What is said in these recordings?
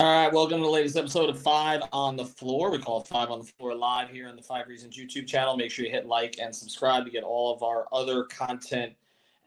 All right, welcome to the latest episode of Five on the Floor. We call it Five on the Floor live here on the Five Reasons YouTube channel. Make sure you hit like and subscribe to get all of our other content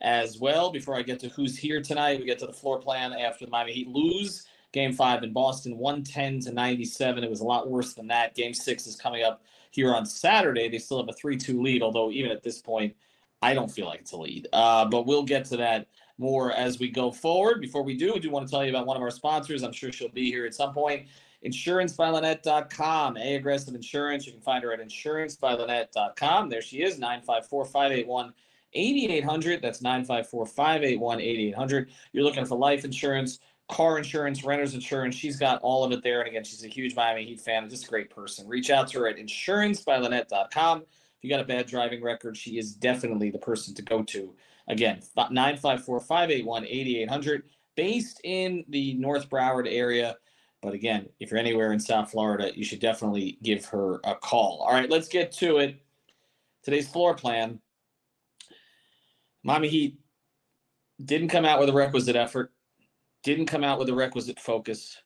as well. Before I get to who's here tonight, we get to the floor plan after the Miami Heat lose game five in Boston, 110 to 97. It was a lot worse than that. Game six is coming up here on Saturday. They still have a 3 2 lead, although even at this point, I don't feel like it's a lead. Uh, but we'll get to that more as we go forward. Before we do, we do want to tell you about one of our sponsors. I'm sure she'll be here at some point. InsuranceByLinnette.com. A Aggressive Insurance. You can find her at InsuranceByLinnette.com. There she is, 954 581 8800. That's 954 581 8800. You're looking for life insurance, car insurance, renter's insurance. She's got all of it there. And again, she's a huge Miami Heat fan, just a great person. Reach out to her at InsuranceByLinnette.com. If you got a bad driving record, she is definitely the person to go to Again, 954 581 8800, based in the North Broward area. But again, if you're anywhere in South Florida, you should definitely give her a call. All right, let's get to it. Today's floor plan Miami Heat didn't come out with a requisite effort, didn't come out with a requisite focus,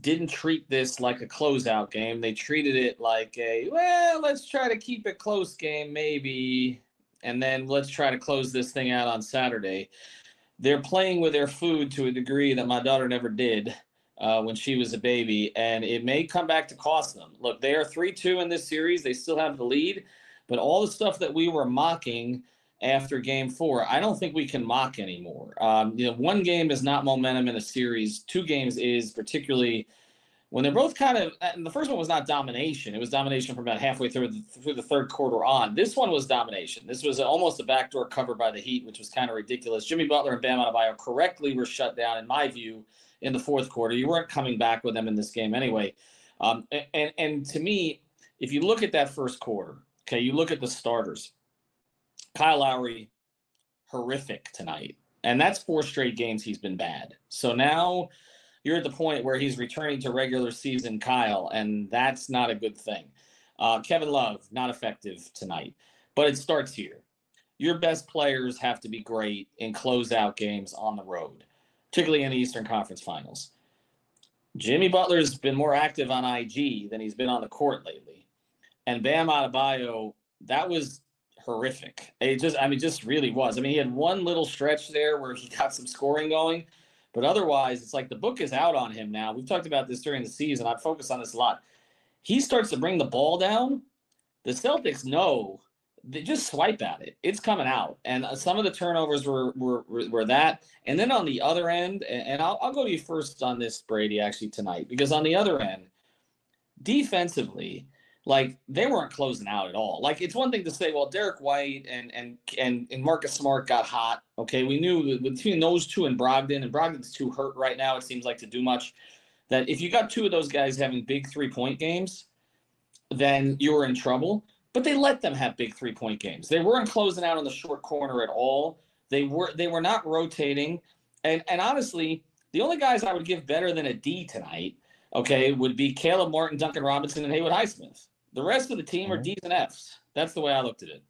didn't treat this like a closeout game. They treated it like a, well, let's try to keep it close game, maybe and then let's try to close this thing out on Saturday. They're playing with their food to a degree that my daughter never did uh, when she was a baby, and it may come back to cost them. Look, they are 3 2 in this series. They still have the lead, but all the stuff that we were mocking after game four, I don't think we can mock anymore. Um, you know, one game is not momentum in a series, two games is, particularly when they're both kind of and the first one was not domination. It was domination from about halfway through the, through the third quarter on. This one was domination. This was almost a backdoor cover by the heat which was kind of ridiculous. Jimmy butler and bam Adebayo correctly were shut down in my view in the fourth quarter. You weren't coming back with them in this game anyway. Um, and and to me if you look at that first quarter okay you look at the starters kyle lowry horrific tonight. And that's four straight games he's been bad. So now you're at the point where he's returning to regular season Kyle, and that's not a good thing. Uh, Kevin Love, not effective tonight, but it starts here. Your best players have to be great in closeout games on the road, particularly in the Eastern Conference Finals. Jimmy Butler's been more active on IG than he's been on the court lately. And Bam Adebayo, that was horrific. It just, I mean, just really was. I mean, he had one little stretch there where he got some scoring going, but otherwise, it's like the book is out on him now. We've talked about this during the season. I've focused on this a lot. He starts to bring the ball down. The Celtics know they just swipe at it. It's coming out. And uh, some of the turnovers were were, were that. And then on the other end, and I'll, I'll go to you first on this, Brady, actually, tonight, because on the other end, defensively, like they weren't closing out at all. Like it's one thing to say, well, Derek White and and and and Marcus Smart got hot. Okay, we knew between those two and Brogdon, and Brogdon's too hurt right now. It seems like to do much. That if you got two of those guys having big three point games, then you were in trouble. But they let them have big three point games. They weren't closing out on the short corner at all. They were they were not rotating. And and honestly, the only guys I would give better than a D tonight, okay, would be Caleb Martin, Duncan Robinson, and Haywood Highsmith. The rest of the team are mm-hmm. D's and F's. That's the way I looked at it.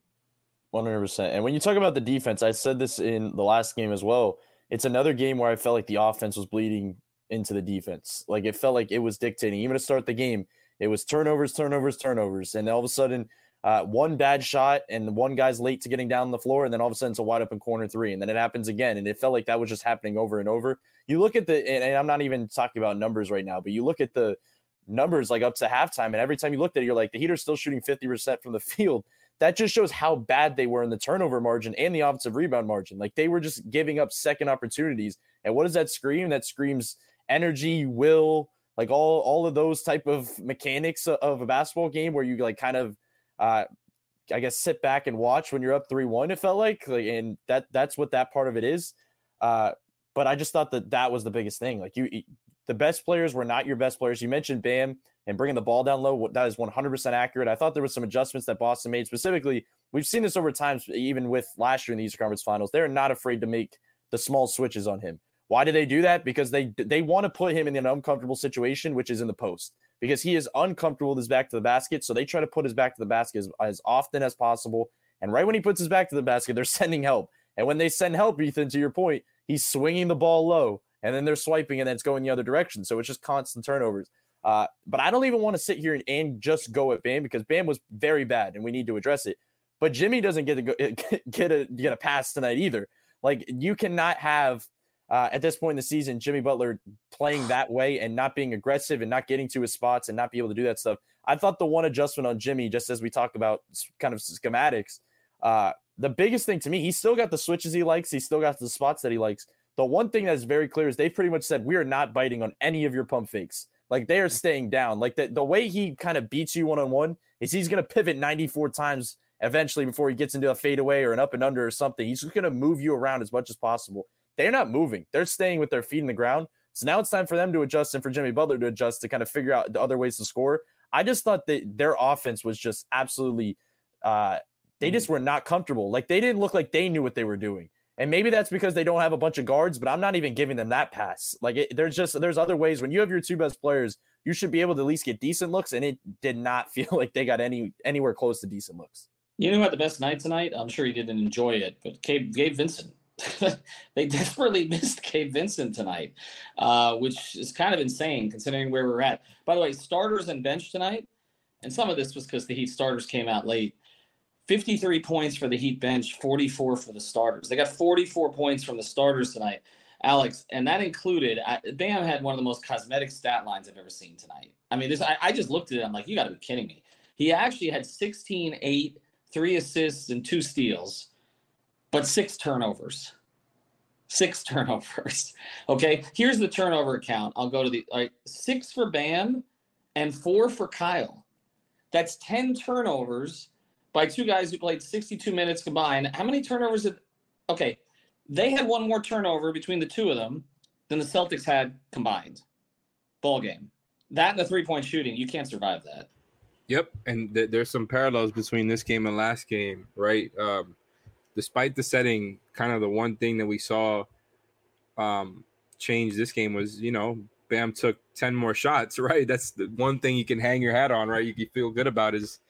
100%. And when you talk about the defense, I said this in the last game as well. It's another game where I felt like the offense was bleeding into the defense. Like it felt like it was dictating. Even to start the game, it was turnovers, turnovers, turnovers. And all of a sudden, uh, one bad shot and one guy's late to getting down the floor. And then all of a sudden, it's a wide open corner three. And then it happens again. And it felt like that was just happening over and over. You look at the, and, and I'm not even talking about numbers right now, but you look at the, numbers like up to halftime. And every time you looked at it, you're like, the Heat still shooting 50% from the field. That just shows how bad they were in the turnover margin and the offensive rebound margin. Like they were just giving up second opportunities. And what does that scream? That screams energy, will, like all all of those type of mechanics of a basketball game where you like kind of uh I guess sit back and watch when you're up 3-1 it felt like like and that that's what that part of it is uh but I just thought that that was the biggest thing like you the best players were not your best players. You mentioned Bam and bringing the ball down low. That is 100% accurate. I thought there was some adjustments that Boston made. Specifically, we've seen this over time, even with last year in the Eastern Conference Finals. They're not afraid to make the small switches on him. Why do they do that? Because they they want to put him in an uncomfortable situation, which is in the post, because he is uncomfortable with his back to the basket. So they try to put his back to the basket as, as often as possible. And right when he puts his back to the basket, they're sending help. And when they send help, Ethan, to your point, he's swinging the ball low, and then they're swiping, and then it's going the other direction. So it's just constant turnovers. Uh, but I don't even want to sit here and, and, just go at Bam because Bam was very bad, and we need to address it. But Jimmy doesn't get get a get a pass tonight either. Like you cannot have uh, at this point in the season Jimmy Butler playing that way and not being aggressive and not getting to his spots and not be able to do that stuff. I thought the one adjustment on Jimmy, just as we talk about kind of schematics, uh, the biggest thing to me, he still got the switches he likes. He still got the spots that he likes. The one thing that's very clear is they pretty much said we are not biting on any of your pump fakes. Like they are staying down. Like the, the way he kind of beats you one on one is he's going to pivot 94 times eventually before he gets into a fadeaway or an up and under or something. He's just going to move you around as much as possible. They're not moving. They're staying with their feet in the ground. So now it's time for them to adjust and for Jimmy Butler to adjust to kind of figure out the other ways to score. I just thought that their offense was just absolutely uh they just were not comfortable. Like they didn't look like they knew what they were doing. And maybe that's because they don't have a bunch of guards, but I'm not even giving them that pass. Like it, there's just there's other ways when you have your two best players, you should be able to at least get decent looks, and it did not feel like they got any anywhere close to decent looks. You know who had the best night tonight? I'm sure he didn't enjoy it, but Gabe, Gabe Vincent. they desperately missed Gabe Vincent tonight, uh, which is kind of insane considering where we're at. By the way, starters and bench tonight, and some of this was because the Heat starters came out late. 53 points for the Heat bench, 44 for the starters. They got 44 points from the starters tonight, Alex, and that included Bam had one of the most cosmetic stat lines I've ever seen tonight. I mean, this I, I just looked at it. I'm like, you got to be kidding me. He actually had 16, 8, three assists, and two steals, but six turnovers. Six turnovers. Okay, here's the turnover count. I'll go to the six for Bam and four for Kyle. That's 10 turnovers by two guys who played 62 minutes combined. How many turnovers did okay? They had one more turnover between the two of them than the Celtics had combined. Ball game. That and the three point shooting, you can't survive that. Yep, and th- there's some parallels between this game and last game, right? Um, despite the setting, kind of the one thing that we saw um, change this game was, you know, Bam took 10 more shots, right? That's the one thing you can hang your hat on, right? You can feel good about is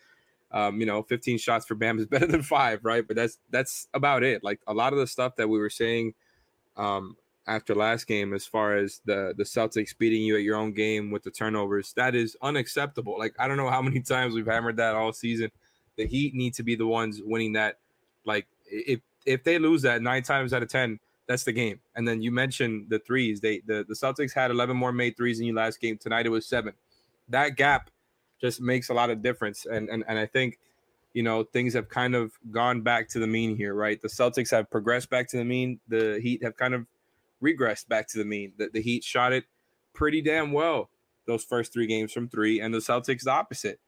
um, you know, 15 shots for Bam is better than five, right? But that's that's about it. Like a lot of the stuff that we were saying um, after last game, as far as the the Celtics beating you at your own game with the turnovers, that is unacceptable. Like I don't know how many times we've hammered that all season. The Heat need to be the ones winning that. Like if if they lose that nine times out of ten, that's the game. And then you mentioned the threes. They the, the Celtics had 11 more made threes in you last game. Tonight it was seven. That gap just makes a lot of difference. And and and I think, you know, things have kind of gone back to the mean here, right? The Celtics have progressed back to the mean. The Heat have kind of regressed back to the mean. The, the Heat shot it pretty damn well those first three games from three, and the Celtics the opposite.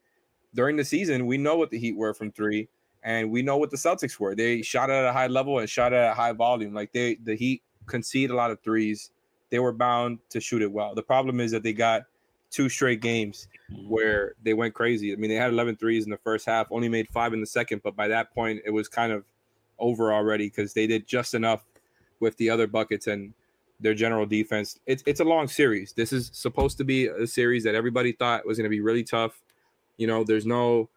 During the season, we know what the Heat were from three, and we know what the Celtics were. They shot at a high level and shot at a high volume. Like they, the Heat concede a lot of threes. They were bound to shoot it well. The problem is that they got two straight games where they went crazy. I mean, they had 11 threes in the first half, only made five in the second, but by that point, it was kind of over already because they did just enough with the other buckets and their general defense. It's it's a long series. This is supposed to be a series that everybody thought was going to be really tough. You know, there's no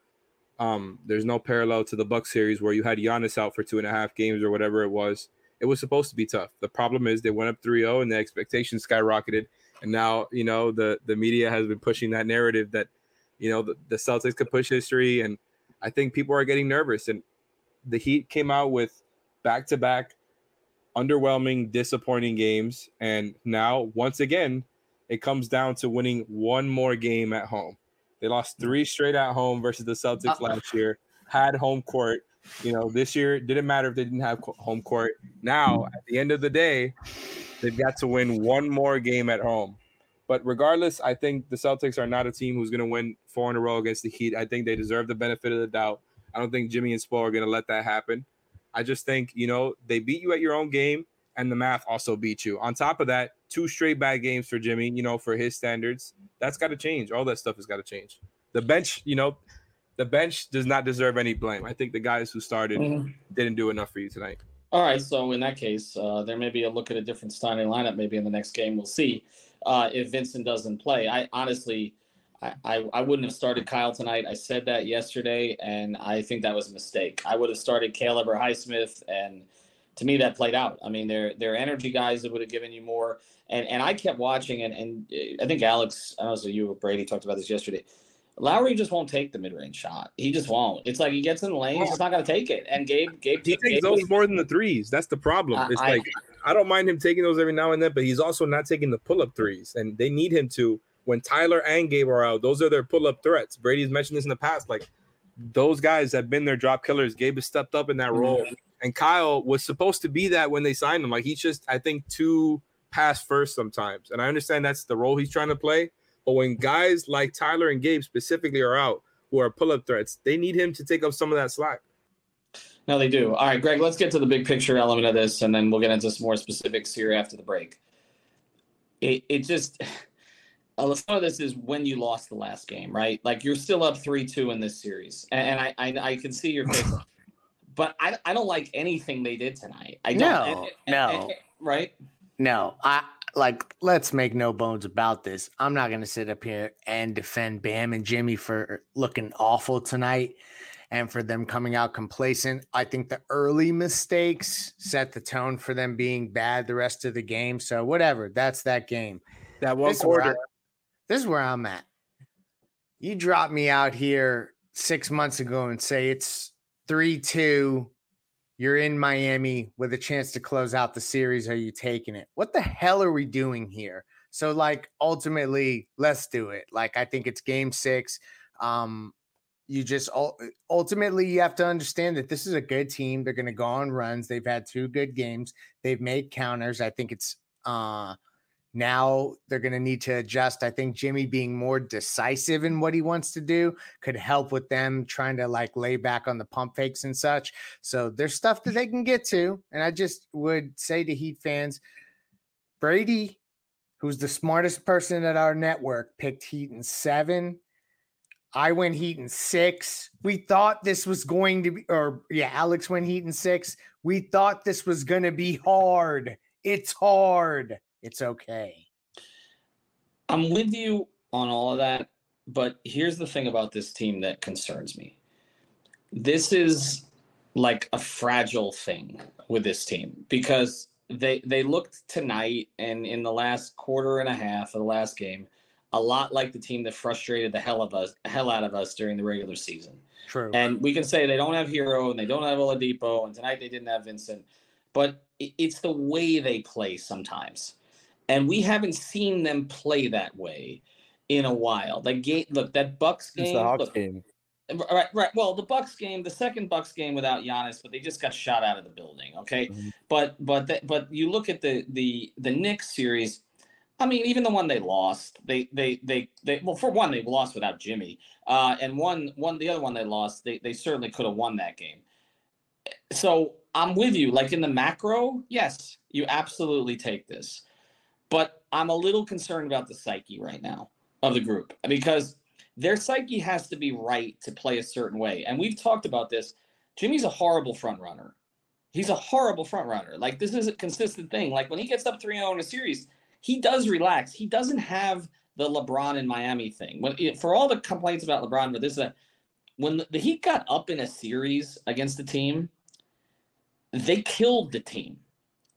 um there's no parallel to the Buck series where you had Giannis out for two and a half games or whatever it was. It was supposed to be tough. The problem is they went up 3-0 and the expectations skyrocketed and now you know the the media has been pushing that narrative that you know the, the Celtics could push history, and I think people are getting nervous. And the Heat came out with back to back underwhelming, disappointing games, and now once again it comes down to winning one more game at home. They lost three straight at home versus the Celtics uh, last year. Had home court. You know, this year it didn't matter if they didn't have home court. Now, at the end of the day, They've got to win one more game at home. But regardless, I think the Celtics are not a team who's going to win four in a row against the Heat. I think they deserve the benefit of the doubt. I don't think Jimmy and Spo are going to let that happen. I just think, you know, they beat you at your own game and the math also beat you. On top of that, two straight bad games for Jimmy, you know, for his standards. That's got to change. All that stuff has got to change. The bench, you know, the bench does not deserve any blame. I think the guys who started mm-hmm. didn't do enough for you tonight. All right, so in that case, uh, there may be a look at a different starting lineup. Maybe in the next game, we'll see uh, if Vincent doesn't play. I honestly, I, I, I wouldn't have started Kyle tonight. I said that yesterday, and I think that was a mistake. I would have started Caleb or Highsmith, and to me, that played out. I mean, they're they're energy guys that would have given you more. And and I kept watching, and and I think Alex, I don't know, so you or Brady talked about this yesterday. Lowry just won't take the mid-range shot. He just won't. It's like he gets in the lane, he's just not going to take it. And Gabe, Gabe, he takes Gabe those was, more than the threes. That's the problem. It's I, like I don't mind him taking those every now and then, but he's also not taking the pull-up threes, and they need him to. When Tyler and Gabe are out, those are their pull-up threats. Brady's mentioned this in the past. Like those guys have been their drop killers. Gabe has stepped up in that role, mm-hmm. and Kyle was supposed to be that when they signed him. Like he's just, I think, too pass first sometimes, and I understand that's the role he's trying to play but when guys like Tyler and Gabe specifically are out, who are pull up threats, they need him to take up some of that slack. No, they do. All right, Greg, let's get to the big picture element of this, and then we'll get into some more specifics here after the break. It, it just, some of this is when you lost the last game, right? Like you're still up 3 2 in this series. And, I, I, I can see your face. but I, I don't like anything they did tonight. I don't. No, and, and, no. And, right? No, I, like let's make no bones about this. I'm not going to sit up here and defend Bam and Jimmy for looking awful tonight and for them coming out complacent. I think the early mistakes set the tone for them being bad the rest of the game. So whatever, that's that game. That one this quarter. this is where I'm at. You drop me out here 6 months ago and say it's 3-2 you're in Miami with a chance to close out the series. Are you taking it? What the hell are we doing here? So, like, ultimately, let's do it. Like, I think it's game six. Um, you just ultimately you have to understand that this is a good team. They're going to go on runs. They've had two good games. They've made counters. I think it's uh now they're going to need to adjust. I think Jimmy being more decisive in what he wants to do could help with them trying to like lay back on the pump fakes and such. So there's stuff that they can get to. And I just would say to Heat fans, Brady, who's the smartest person at our network, picked Heat in seven. I went Heat in six. We thought this was going to be, or yeah, Alex went Heat in six. We thought this was going to be hard. It's hard. It's okay. I'm with you on all of that, but here's the thing about this team that concerns me. This is like a fragile thing with this team because they they looked tonight and in the last quarter and a half of the last game a lot like the team that frustrated the hell of us hell out of us during the regular season. True. And we can say they don't have Herro and they don't have Oladipo and tonight they didn't have Vincent, but it's the way they play sometimes and we haven't seen them play that way in a while. The game, look, that Bucks game, the look, game. Right, right. Well, the Bucks game, the second Bucks game without Giannis, but they just got shot out of the building. Okay, mm-hmm. but but the, but you look at the the the Knicks series. I mean, even the one they lost, they they they they well, for one, they lost without Jimmy, uh, and one one the other one they lost, they they certainly could have won that game. So I'm with you. Like in the macro, yes, you absolutely take this. But I'm a little concerned about the psyche right now of the group because their psyche has to be right to play a certain way. And we've talked about this. Jimmy's a horrible front runner. He's a horrible front runner. Like this is a consistent thing. Like when he gets up 3-0 in a series, he does relax. He doesn't have the LeBron in Miami thing. When for all the complaints about LeBron, but this is a when the, the Heat got up in a series against the team, they killed the team.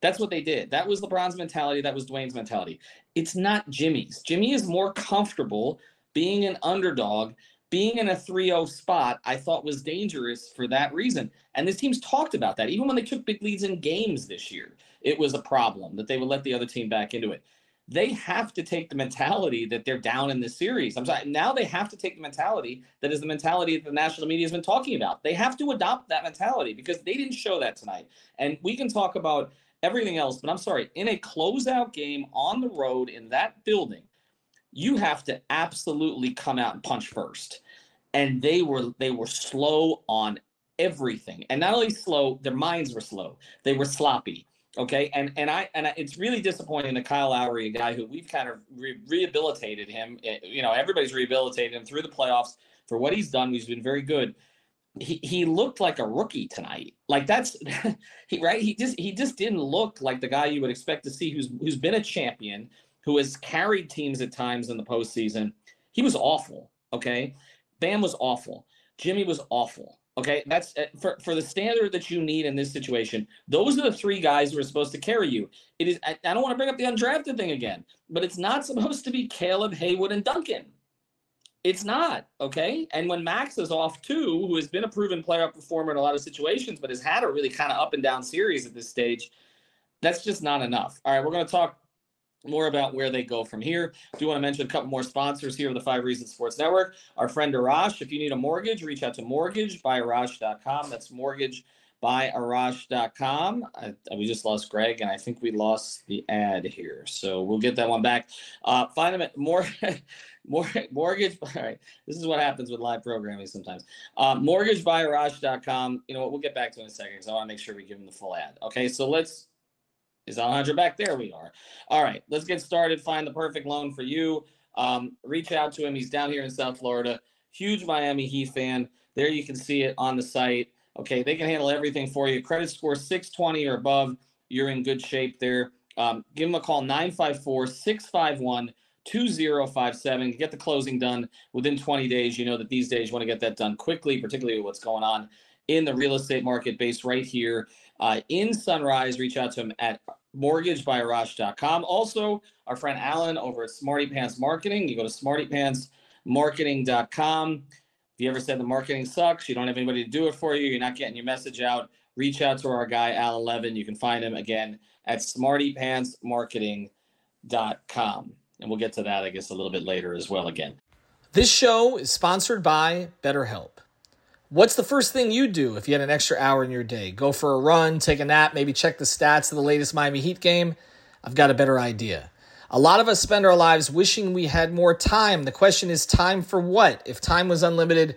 That's what they did. That was LeBron's mentality. That was Dwayne's mentality. It's not Jimmy's. Jimmy is more comfortable being an underdog, being in a 3 0 spot, I thought was dangerous for that reason. And this team's talked about that. Even when they took big leads in games this year, it was a problem that they would let the other team back into it. They have to take the mentality that they're down in the series. I'm sorry. Now they have to take the mentality that is the mentality that the national media has been talking about. They have to adopt that mentality because they didn't show that tonight. And we can talk about everything else. But I'm sorry, in a closeout game on the road in that building, you have to absolutely come out and punch first. And they were they were slow on everything. And not only slow, their minds were slow. They were sloppy. Okay, and and I and I, it's really disappointing that Kyle Lowry, a guy who we've kind of re- rehabilitated him, eh, you know, everybody's rehabilitated him through the playoffs for what he's done. He's been very good. He, he looked like a rookie tonight. Like that's he right. He just he just didn't look like the guy you would expect to see who's who's been a champion, who has carried teams at times in the postseason. He was awful. Okay, Bam was awful. Jimmy was awful. Okay, that's uh, for for the standard that you need in this situation. Those are the three guys who are supposed to carry you. It is. I, I don't want to bring up the undrafted thing again, but it's not supposed to be Caleb, Haywood, and Duncan. It's not okay. And when Max is off too, who has been a proven playoff performer in a lot of situations, but has had a really kind of up and down series at this stage, that's just not enough. All right, we're going to talk more about where they go from here. Do you want to mention a couple more sponsors here of the Five Reasons Sports Network. Our friend Arash, if you need a mortgage, reach out to mortgagebyarash.com. That's mortgagebyarash.com. I, we just lost Greg, and I think we lost the ad here. So we'll get that one back. Uh, find them at more. mortgage all right this is what happens with live programming sometimes uh, you know what we'll get back to in a second because i want to make sure we give them the full ad okay so let's is Alejandro back? There we are. All right, let's get started. Find the perfect loan for you. Um, reach out to him. He's down here in South Florida. Huge Miami Heat fan. There you can see it on the site. Okay, they can handle everything for you. Credit score 620 or above. You're in good shape there. Um, give them a call 954 651 2057. Get the closing done within 20 days. You know that these days you want to get that done quickly, particularly what's going on in the real estate market based right here uh, in Sunrise. Reach out to him at mortgagebyarash.com. Also, our friend Alan over at Smarty Pants Marketing. You go to smartypantzmarketing.com. If you ever said the marketing sucks, you don't have anybody to do it for you, you're not getting your message out, reach out to our guy, Alan Levin. You can find him again at smartypantzmarketing.com. And we'll get to that, I guess, a little bit later as well again. This show is sponsored by BetterHelp. What's the first thing you do if you had an extra hour in your day? Go for a run, take a nap, maybe check the stats of the latest Miami Heat game? I've got a better idea. A lot of us spend our lives wishing we had more time. The question is time for what? If time was unlimited,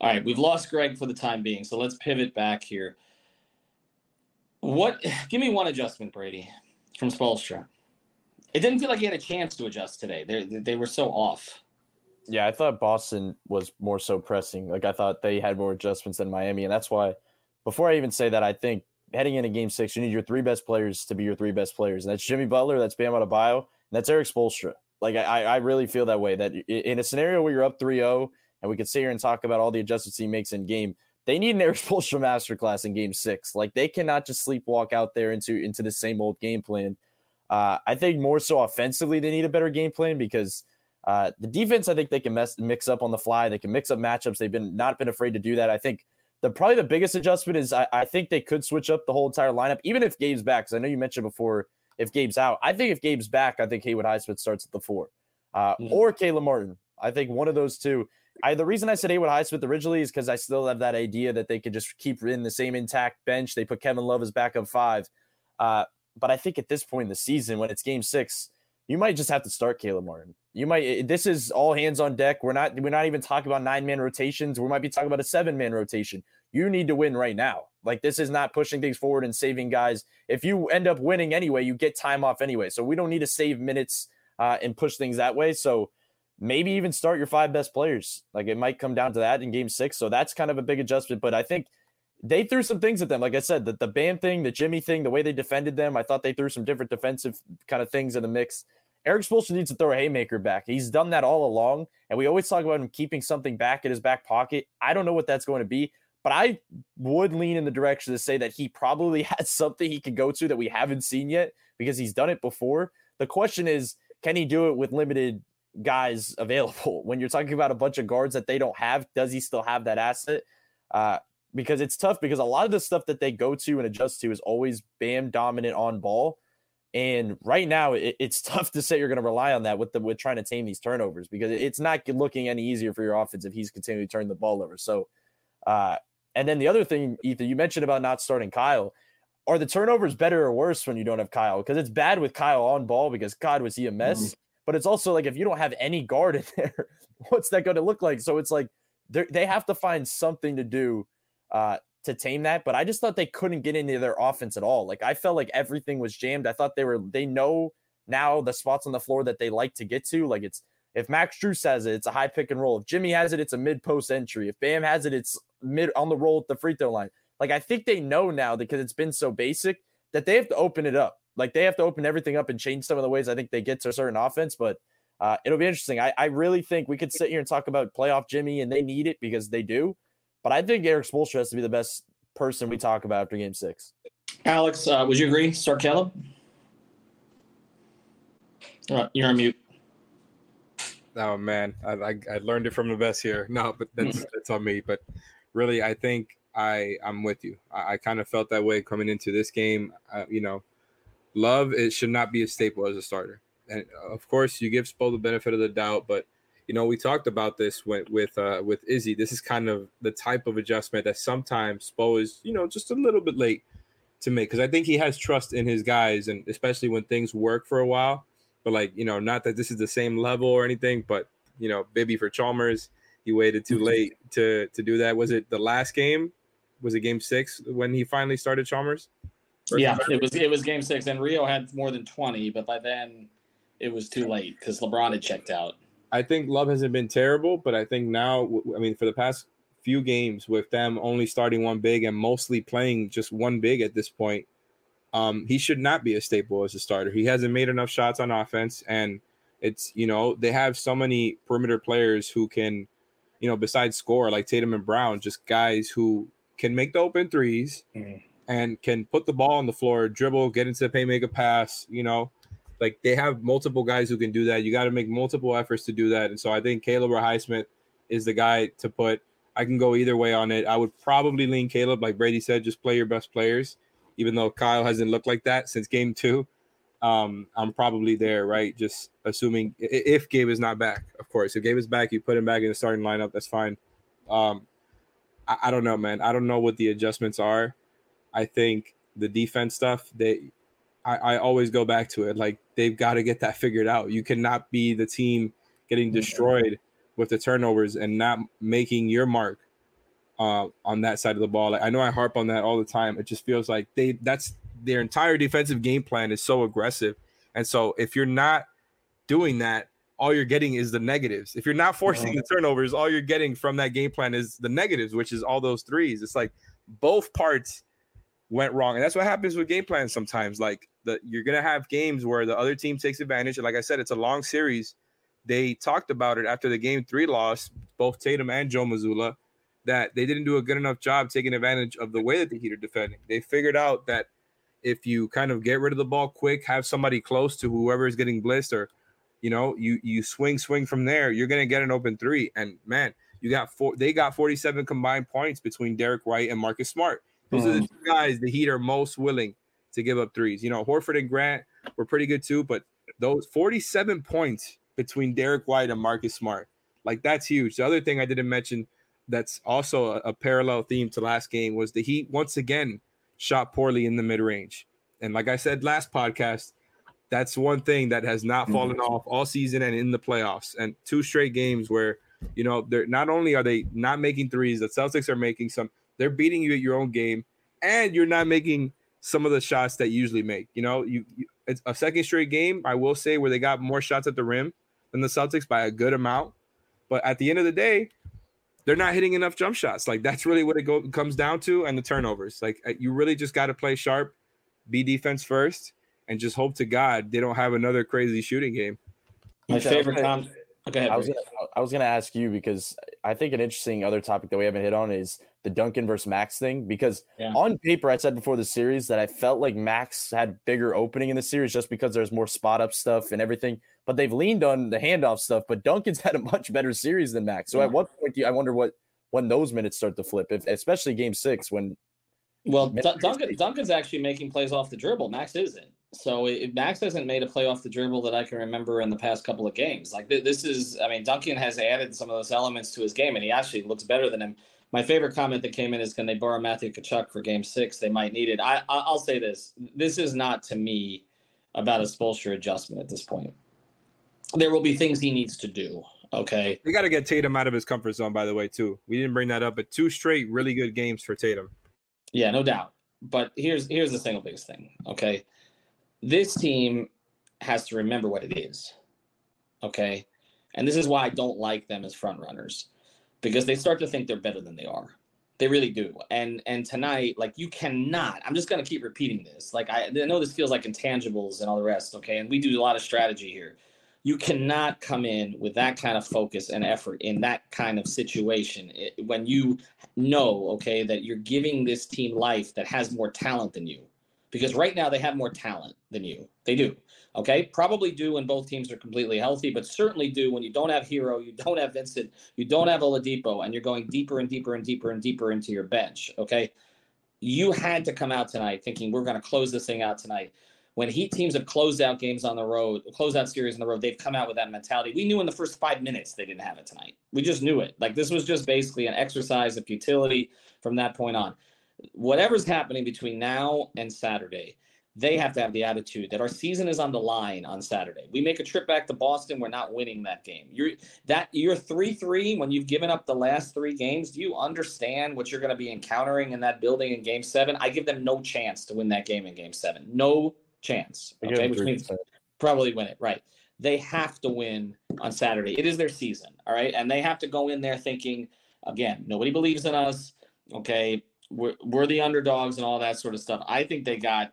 All right, we've lost Greg for the time being, so let's pivot back here. What? Give me one adjustment, Brady, from Spoelstra. It didn't feel like he had a chance to adjust today. They they were so off. Yeah, I thought Boston was more so pressing. Like I thought they had more adjustments than Miami, and that's why. Before I even say that, I think heading into Game Six, you need your three best players to be your three best players, and that's Jimmy Butler, that's Bam Adebayo, and that's Erik Spoelstra. Like I, I really feel that way. That in a scenario where you're up 3-0, and we could sit here and talk about all the adjustments he makes in game, they need an Erik Spoelstra masterclass in Game Six. Like they cannot just sleepwalk out there into into the same old game plan. Uh, I think more so offensively, they need a better game plan because uh, the defense, I think they can mess, mix up on the fly. They can mix up matchups. They've been not been afraid to do that. I think the probably the biggest adjustment is I, I think they could switch up the whole entire lineup, even if Gabe's back. Because I know you mentioned before if Gabe's out. I think if Gabe's back, I think Haywood Highsmith starts at the four, uh, mm-hmm. or Caleb Martin. I think one of those two. I the reason I said Haywood Highsmith originally is because I still have that idea that they could just keep in the same intact bench. They put Kevin Love as backup five. Uh, but I think at this point in the season, when it's game six, you might just have to start Caleb Martin. You might this is all hands on deck. We're not we're not even talking about nine man rotations. We might be talking about a seven man rotation. You need to win right now. Like this is not pushing things forward and saving guys. If you end up winning anyway, you get time off anyway. So we don't need to save minutes uh, and push things that way. So maybe even start your five best players. Like it might come down to that in game six. So that's kind of a big adjustment. But I think they threw some things at them. Like I said, the, the Bam thing, the Jimmy thing, the way they defended them, I thought they threw some different defensive kind of things in the mix. Erik Spoelstra needs to throw a haymaker back. He's done that all along, and we always talk about him keeping something back in his back pocket. I don't know what that's going to be, but I would lean in the direction to say that he probably has something he can go to that we haven't seen yet because he's done it before. The question is, can he do it with limited guys available? When you're talking about a bunch of guards that they don't have, does he still have that asset? Uh, because it's tough because a lot of the stuff that they go to and adjust to is always Bam dominant on ball. And right now, it, it's tough to say you're going to rely on that with the with trying to tame these turnovers because it's not looking any easier for your offense if he's continuing to turn the ball over. So, uh, and then the other thing, Ethan, you mentioned about not starting Kyle. Are the turnovers better or worse when you don't have Kyle? Because it's bad with Kyle on ball because God was he a mess. Mm-hmm. But it's also like if you don't have any guard in there, what's that going to look like? So it's like they have to find something to do uh, to tame that. But I just thought they couldn't get into their offense at all. Like I felt like everything was jammed. I thought they were they know now the spots on the floor that they like to get to. Like it's if Max Strus has it, it's a high pick and roll. If Jimmy has it, it's a mid post entry. If Bam has it, it's mid on the roll at the free throw line. Like I think they know now because it's been so basic that they have to open it up. Like they have to open everything up and change some of the ways I think they get to a certain offense. But uh, it'll be interesting. I, I really think we could sit here and talk about playoff Jimmy, and they need it because they do. But I think Erik Spoelstra has to be the best person we talk about after Game Six. Alex, uh, would you agree? Start Caleb. Uh, you're on mute. Oh man, I, I, I learned it from the best here. No, but that's that's on me. But really, I think I I'm with you. I, I kind of felt that way coming into this game. Uh, you know, Love it should not be a staple as a starter, and of course you give Spo the benefit of the doubt, but you know, we talked about this with with uh, with Izzy. This is kind of the type of adjustment that sometimes Spo is, you know, just a little bit late to make because I think he has trust in his guys, and especially when things work for a while. But like, you know, not that this is the same level or anything, but you know, maybe for Chalmers, he waited too mm-hmm. late to to do that. Was it the last game? Was it Game Six when he finally started Chalmers? Yeah, it was. It was Game Six, and Rio had more than twenty, but by then it was too late because LeBron had checked out. I think Love hasn't been terrible, but I think now, I mean, for the past few games with them only starting one big and mostly playing just one big at this point, um, he should not be a staple as a starter. He hasn't made enough shots on offense, and it's you know they have so many perimeter players who can, you know, besides score like Tatum and Brown, just guys who can make the open 3s mm-hmm. And can put the ball on the floor, dribble, get into the paint, make a pass, you know like they have multiple guys who can do that. You got to make multiple efforts to do that. And so I think Caleb or Highsmith is the guy to put. I can go either way on it. I would probably lean Caleb, like Brady said, just play your best players. Even though Kyle hasn't looked like that since game two, um, I'm probably there, right? Just assuming if Gabe is not back, of course. If Gabe is back, you put him back in the starting lineup. That's fine. Um, I, I don't know, man. I don't know what the adjustments are. I think the defense stuff they I, I always go back to it. Like they've got to get that figured out. You cannot be the team getting destroyed with the turnovers and not making your mark uh, on that side of the ball. Like, I know I harp on that all the time. It just feels like they that's their entire defensive game plan is so aggressive. And so if you're not doing that all you're getting is the negatives. If you're not forcing the turnovers, all you're getting from that game plan is the negatives, which is all those threes. It's like both parts went wrong. And that's what happens with game plans sometimes. Like the you're gonna have games where the other team takes advantage. And like I said, it's a long series. They talked about it after the game three loss, both Tatum and Joe Mazzulla, that they didn't do a good enough job taking advantage of the way that the Heat are defending. They figured out that if you kind of get rid of the ball quick, have somebody close to whoever is getting blitzed, or you know, you you swing swing from there, you're gonna get an open three. And man, you got four. They got 47 combined points between Derek White and Marcus Smart. Those are the two guys the Heat are most willing to give up threes. You know, Horford and Grant were pretty good too, but those 47 points between Derek White and Marcus Smart, like that's huge. The other thing I didn't mention that's also a, a parallel theme to last game was the Heat once again shot poorly in the mid range. And like I said last podcast, that's one thing that has not mm-hmm. fallen off all season and in the playoffs. And two straight games where, you know, they're not only are they not making threes, the Celtics are making some, they're beating you at your own game, and you're not making some of the shots that you usually make. You know, you, you it's a second straight game, I will say, where they got more shots at the rim than the Celtics by a good amount. But at the end of the day, they're not hitting enough jump shots. Like that's really what it go, comes down to, and the turnovers. Like uh, you really just got to play sharp, be defense first, and just hope to God they don't have another crazy shooting game. My favorite okay. Okay, I was gonna, I was gonna ask you because I think an interesting other topic that we haven't hit on is the Duncan versus Max thing. Because Yeah. on paper, I said before the series that I felt like Max had bigger opening in the series just because there's more spot up stuff and everything. But they've leaned on the handoff stuff. But Duncan's had a much better series than Max. So at what point do you, I wonder what when those minutes start to flip, if, especially Game Six when Well, Max Dun- is Duncan. Duncan's actually making plays off the dribble. Max isn't. So it, Max hasn't made a play off the dribble that I can remember in the past couple of games. Like th- this is, I mean, Duncan has added some of those elements to his game, and he actually looks better than him. My favorite comment that came in is, "Can they borrow Matthew Tkachuk for Game Six? They might need it." I, I I'll say this: this is not to me about a Spoelstra adjustment at this point. There will be things he needs to do. Okay, we got to get Tatum out of his comfort zone, by the way, too. We didn't bring that up, but two straight really good games for Tatum. Yeah, no doubt. But here's here's the single biggest thing. Okay, this team has to remember what it is. Okay, and this is why I don't like them as front runners because they start to think they're better than they are. They really do. And and tonight, like you cannot. I'm just gonna keep repeating this. Like I, I know this feels like intangibles and all the rest. Okay, and we do a lot of strategy here. You cannot come in with that kind of focus and effort in that kind of situation it- when you know, okay, that you're giving this team life that has more talent than you. Because right now they have more talent than you. They do. Okay. Probably do when both teams are completely healthy, but certainly do when you don't have Herro, you don't have Vincent, you don't have Oladipo, and you're going deeper and deeper and deeper and deeper into your bench. Okay. You had to come out tonight thinking we're going to close this thing out tonight. When Heat teams have closed out games on the road, closed out series on the road, they've come out with that mentality. We knew in the first five minutes they didn't have it tonight. We just knew it. Like this was just basically an exercise of futility from that point on. Whatever's happening between now and Saturday, they have to have the attitude that our season is on the line on Saturday. We make a trip back to Boston, we're not winning that game. You're that you're three three when you've given up the last three games. Do you understand what you're going to be encountering in that building in Game Seven? I give them no chance to win that game in Game Seven. No chance. Okay, which means probably win it. Right. They have to win on Saturday. It is their season. All right. And they have to go in there thinking, again, nobody believes in us. Okay. We're, we're the underdogs and all that sort of stuff. I think they got,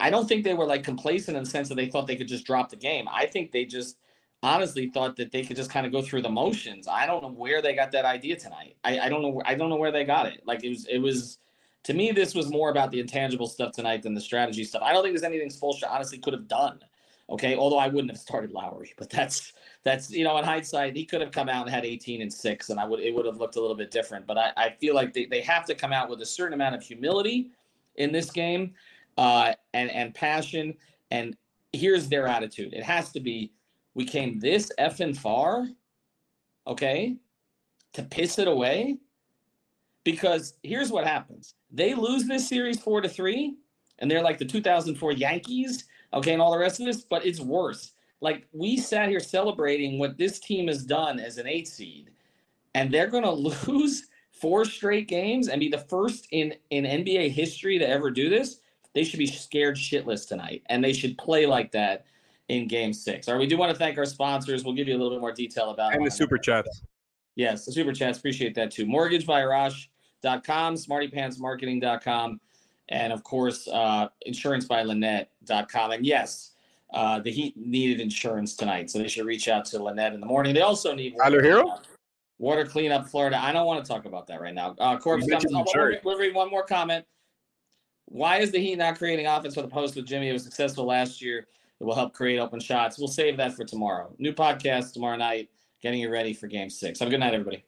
I don't think they were like complacent in the sense that they thought they could just drop the game. I think they just honestly thought that they could just kind of go through the motions. I don't know where they got that idea tonight. I, I don't know. I don't know where they got it. Like it was, it was, to me, this was more about the intangible stuff tonight than the strategy stuff. I don't think there's anything Spoelstra honestly could have done. Okay, although I wouldn't have started Lowry, but that's that's you know in hindsight he could have come out and had 18 and six, and I would it would have looked a little bit different. But I, I feel like they, they have to come out with a certain amount of humility in this game, uh, and and passion. And here's their attitude: it has to be, we came this effing far, okay, to piss it away. Because here's what happens: they lose this series four to three, and they're like the 2004 Yankees okay, and all the rest of this, but it's worse. Like we sat here celebrating what this team has done as an eight seed, and they're going to lose four straight games and be the first in in NBA history to ever do this. They should be scared shitless tonight, and they should play like that. in game six. All right, we do want to thank our sponsors. We'll give you a little bit more detail about And the super chats. Yes, the super chats. Appreciate that too. Mortgage by Mortgagebyarash.com, smartypantzmarketing.com, and of course, uh, insurancebyLinnette.com. And yes, uh, the Heat needed insurance tonight, so they should reach out to Linnette in the morning. They also need Tyler Herro? Water cleanup, Florida. I don't want to talk about that right now. Uh, Corbs comes. mentioned Oh, we'll, we'll read one more comment. Why is the Heat not creating offense with the post with Jimmy? It was successful last year. It will help create open shots. We'll save that for tomorrow. New podcast tomorrow night, getting you ready for game six. Have a good night, everybody.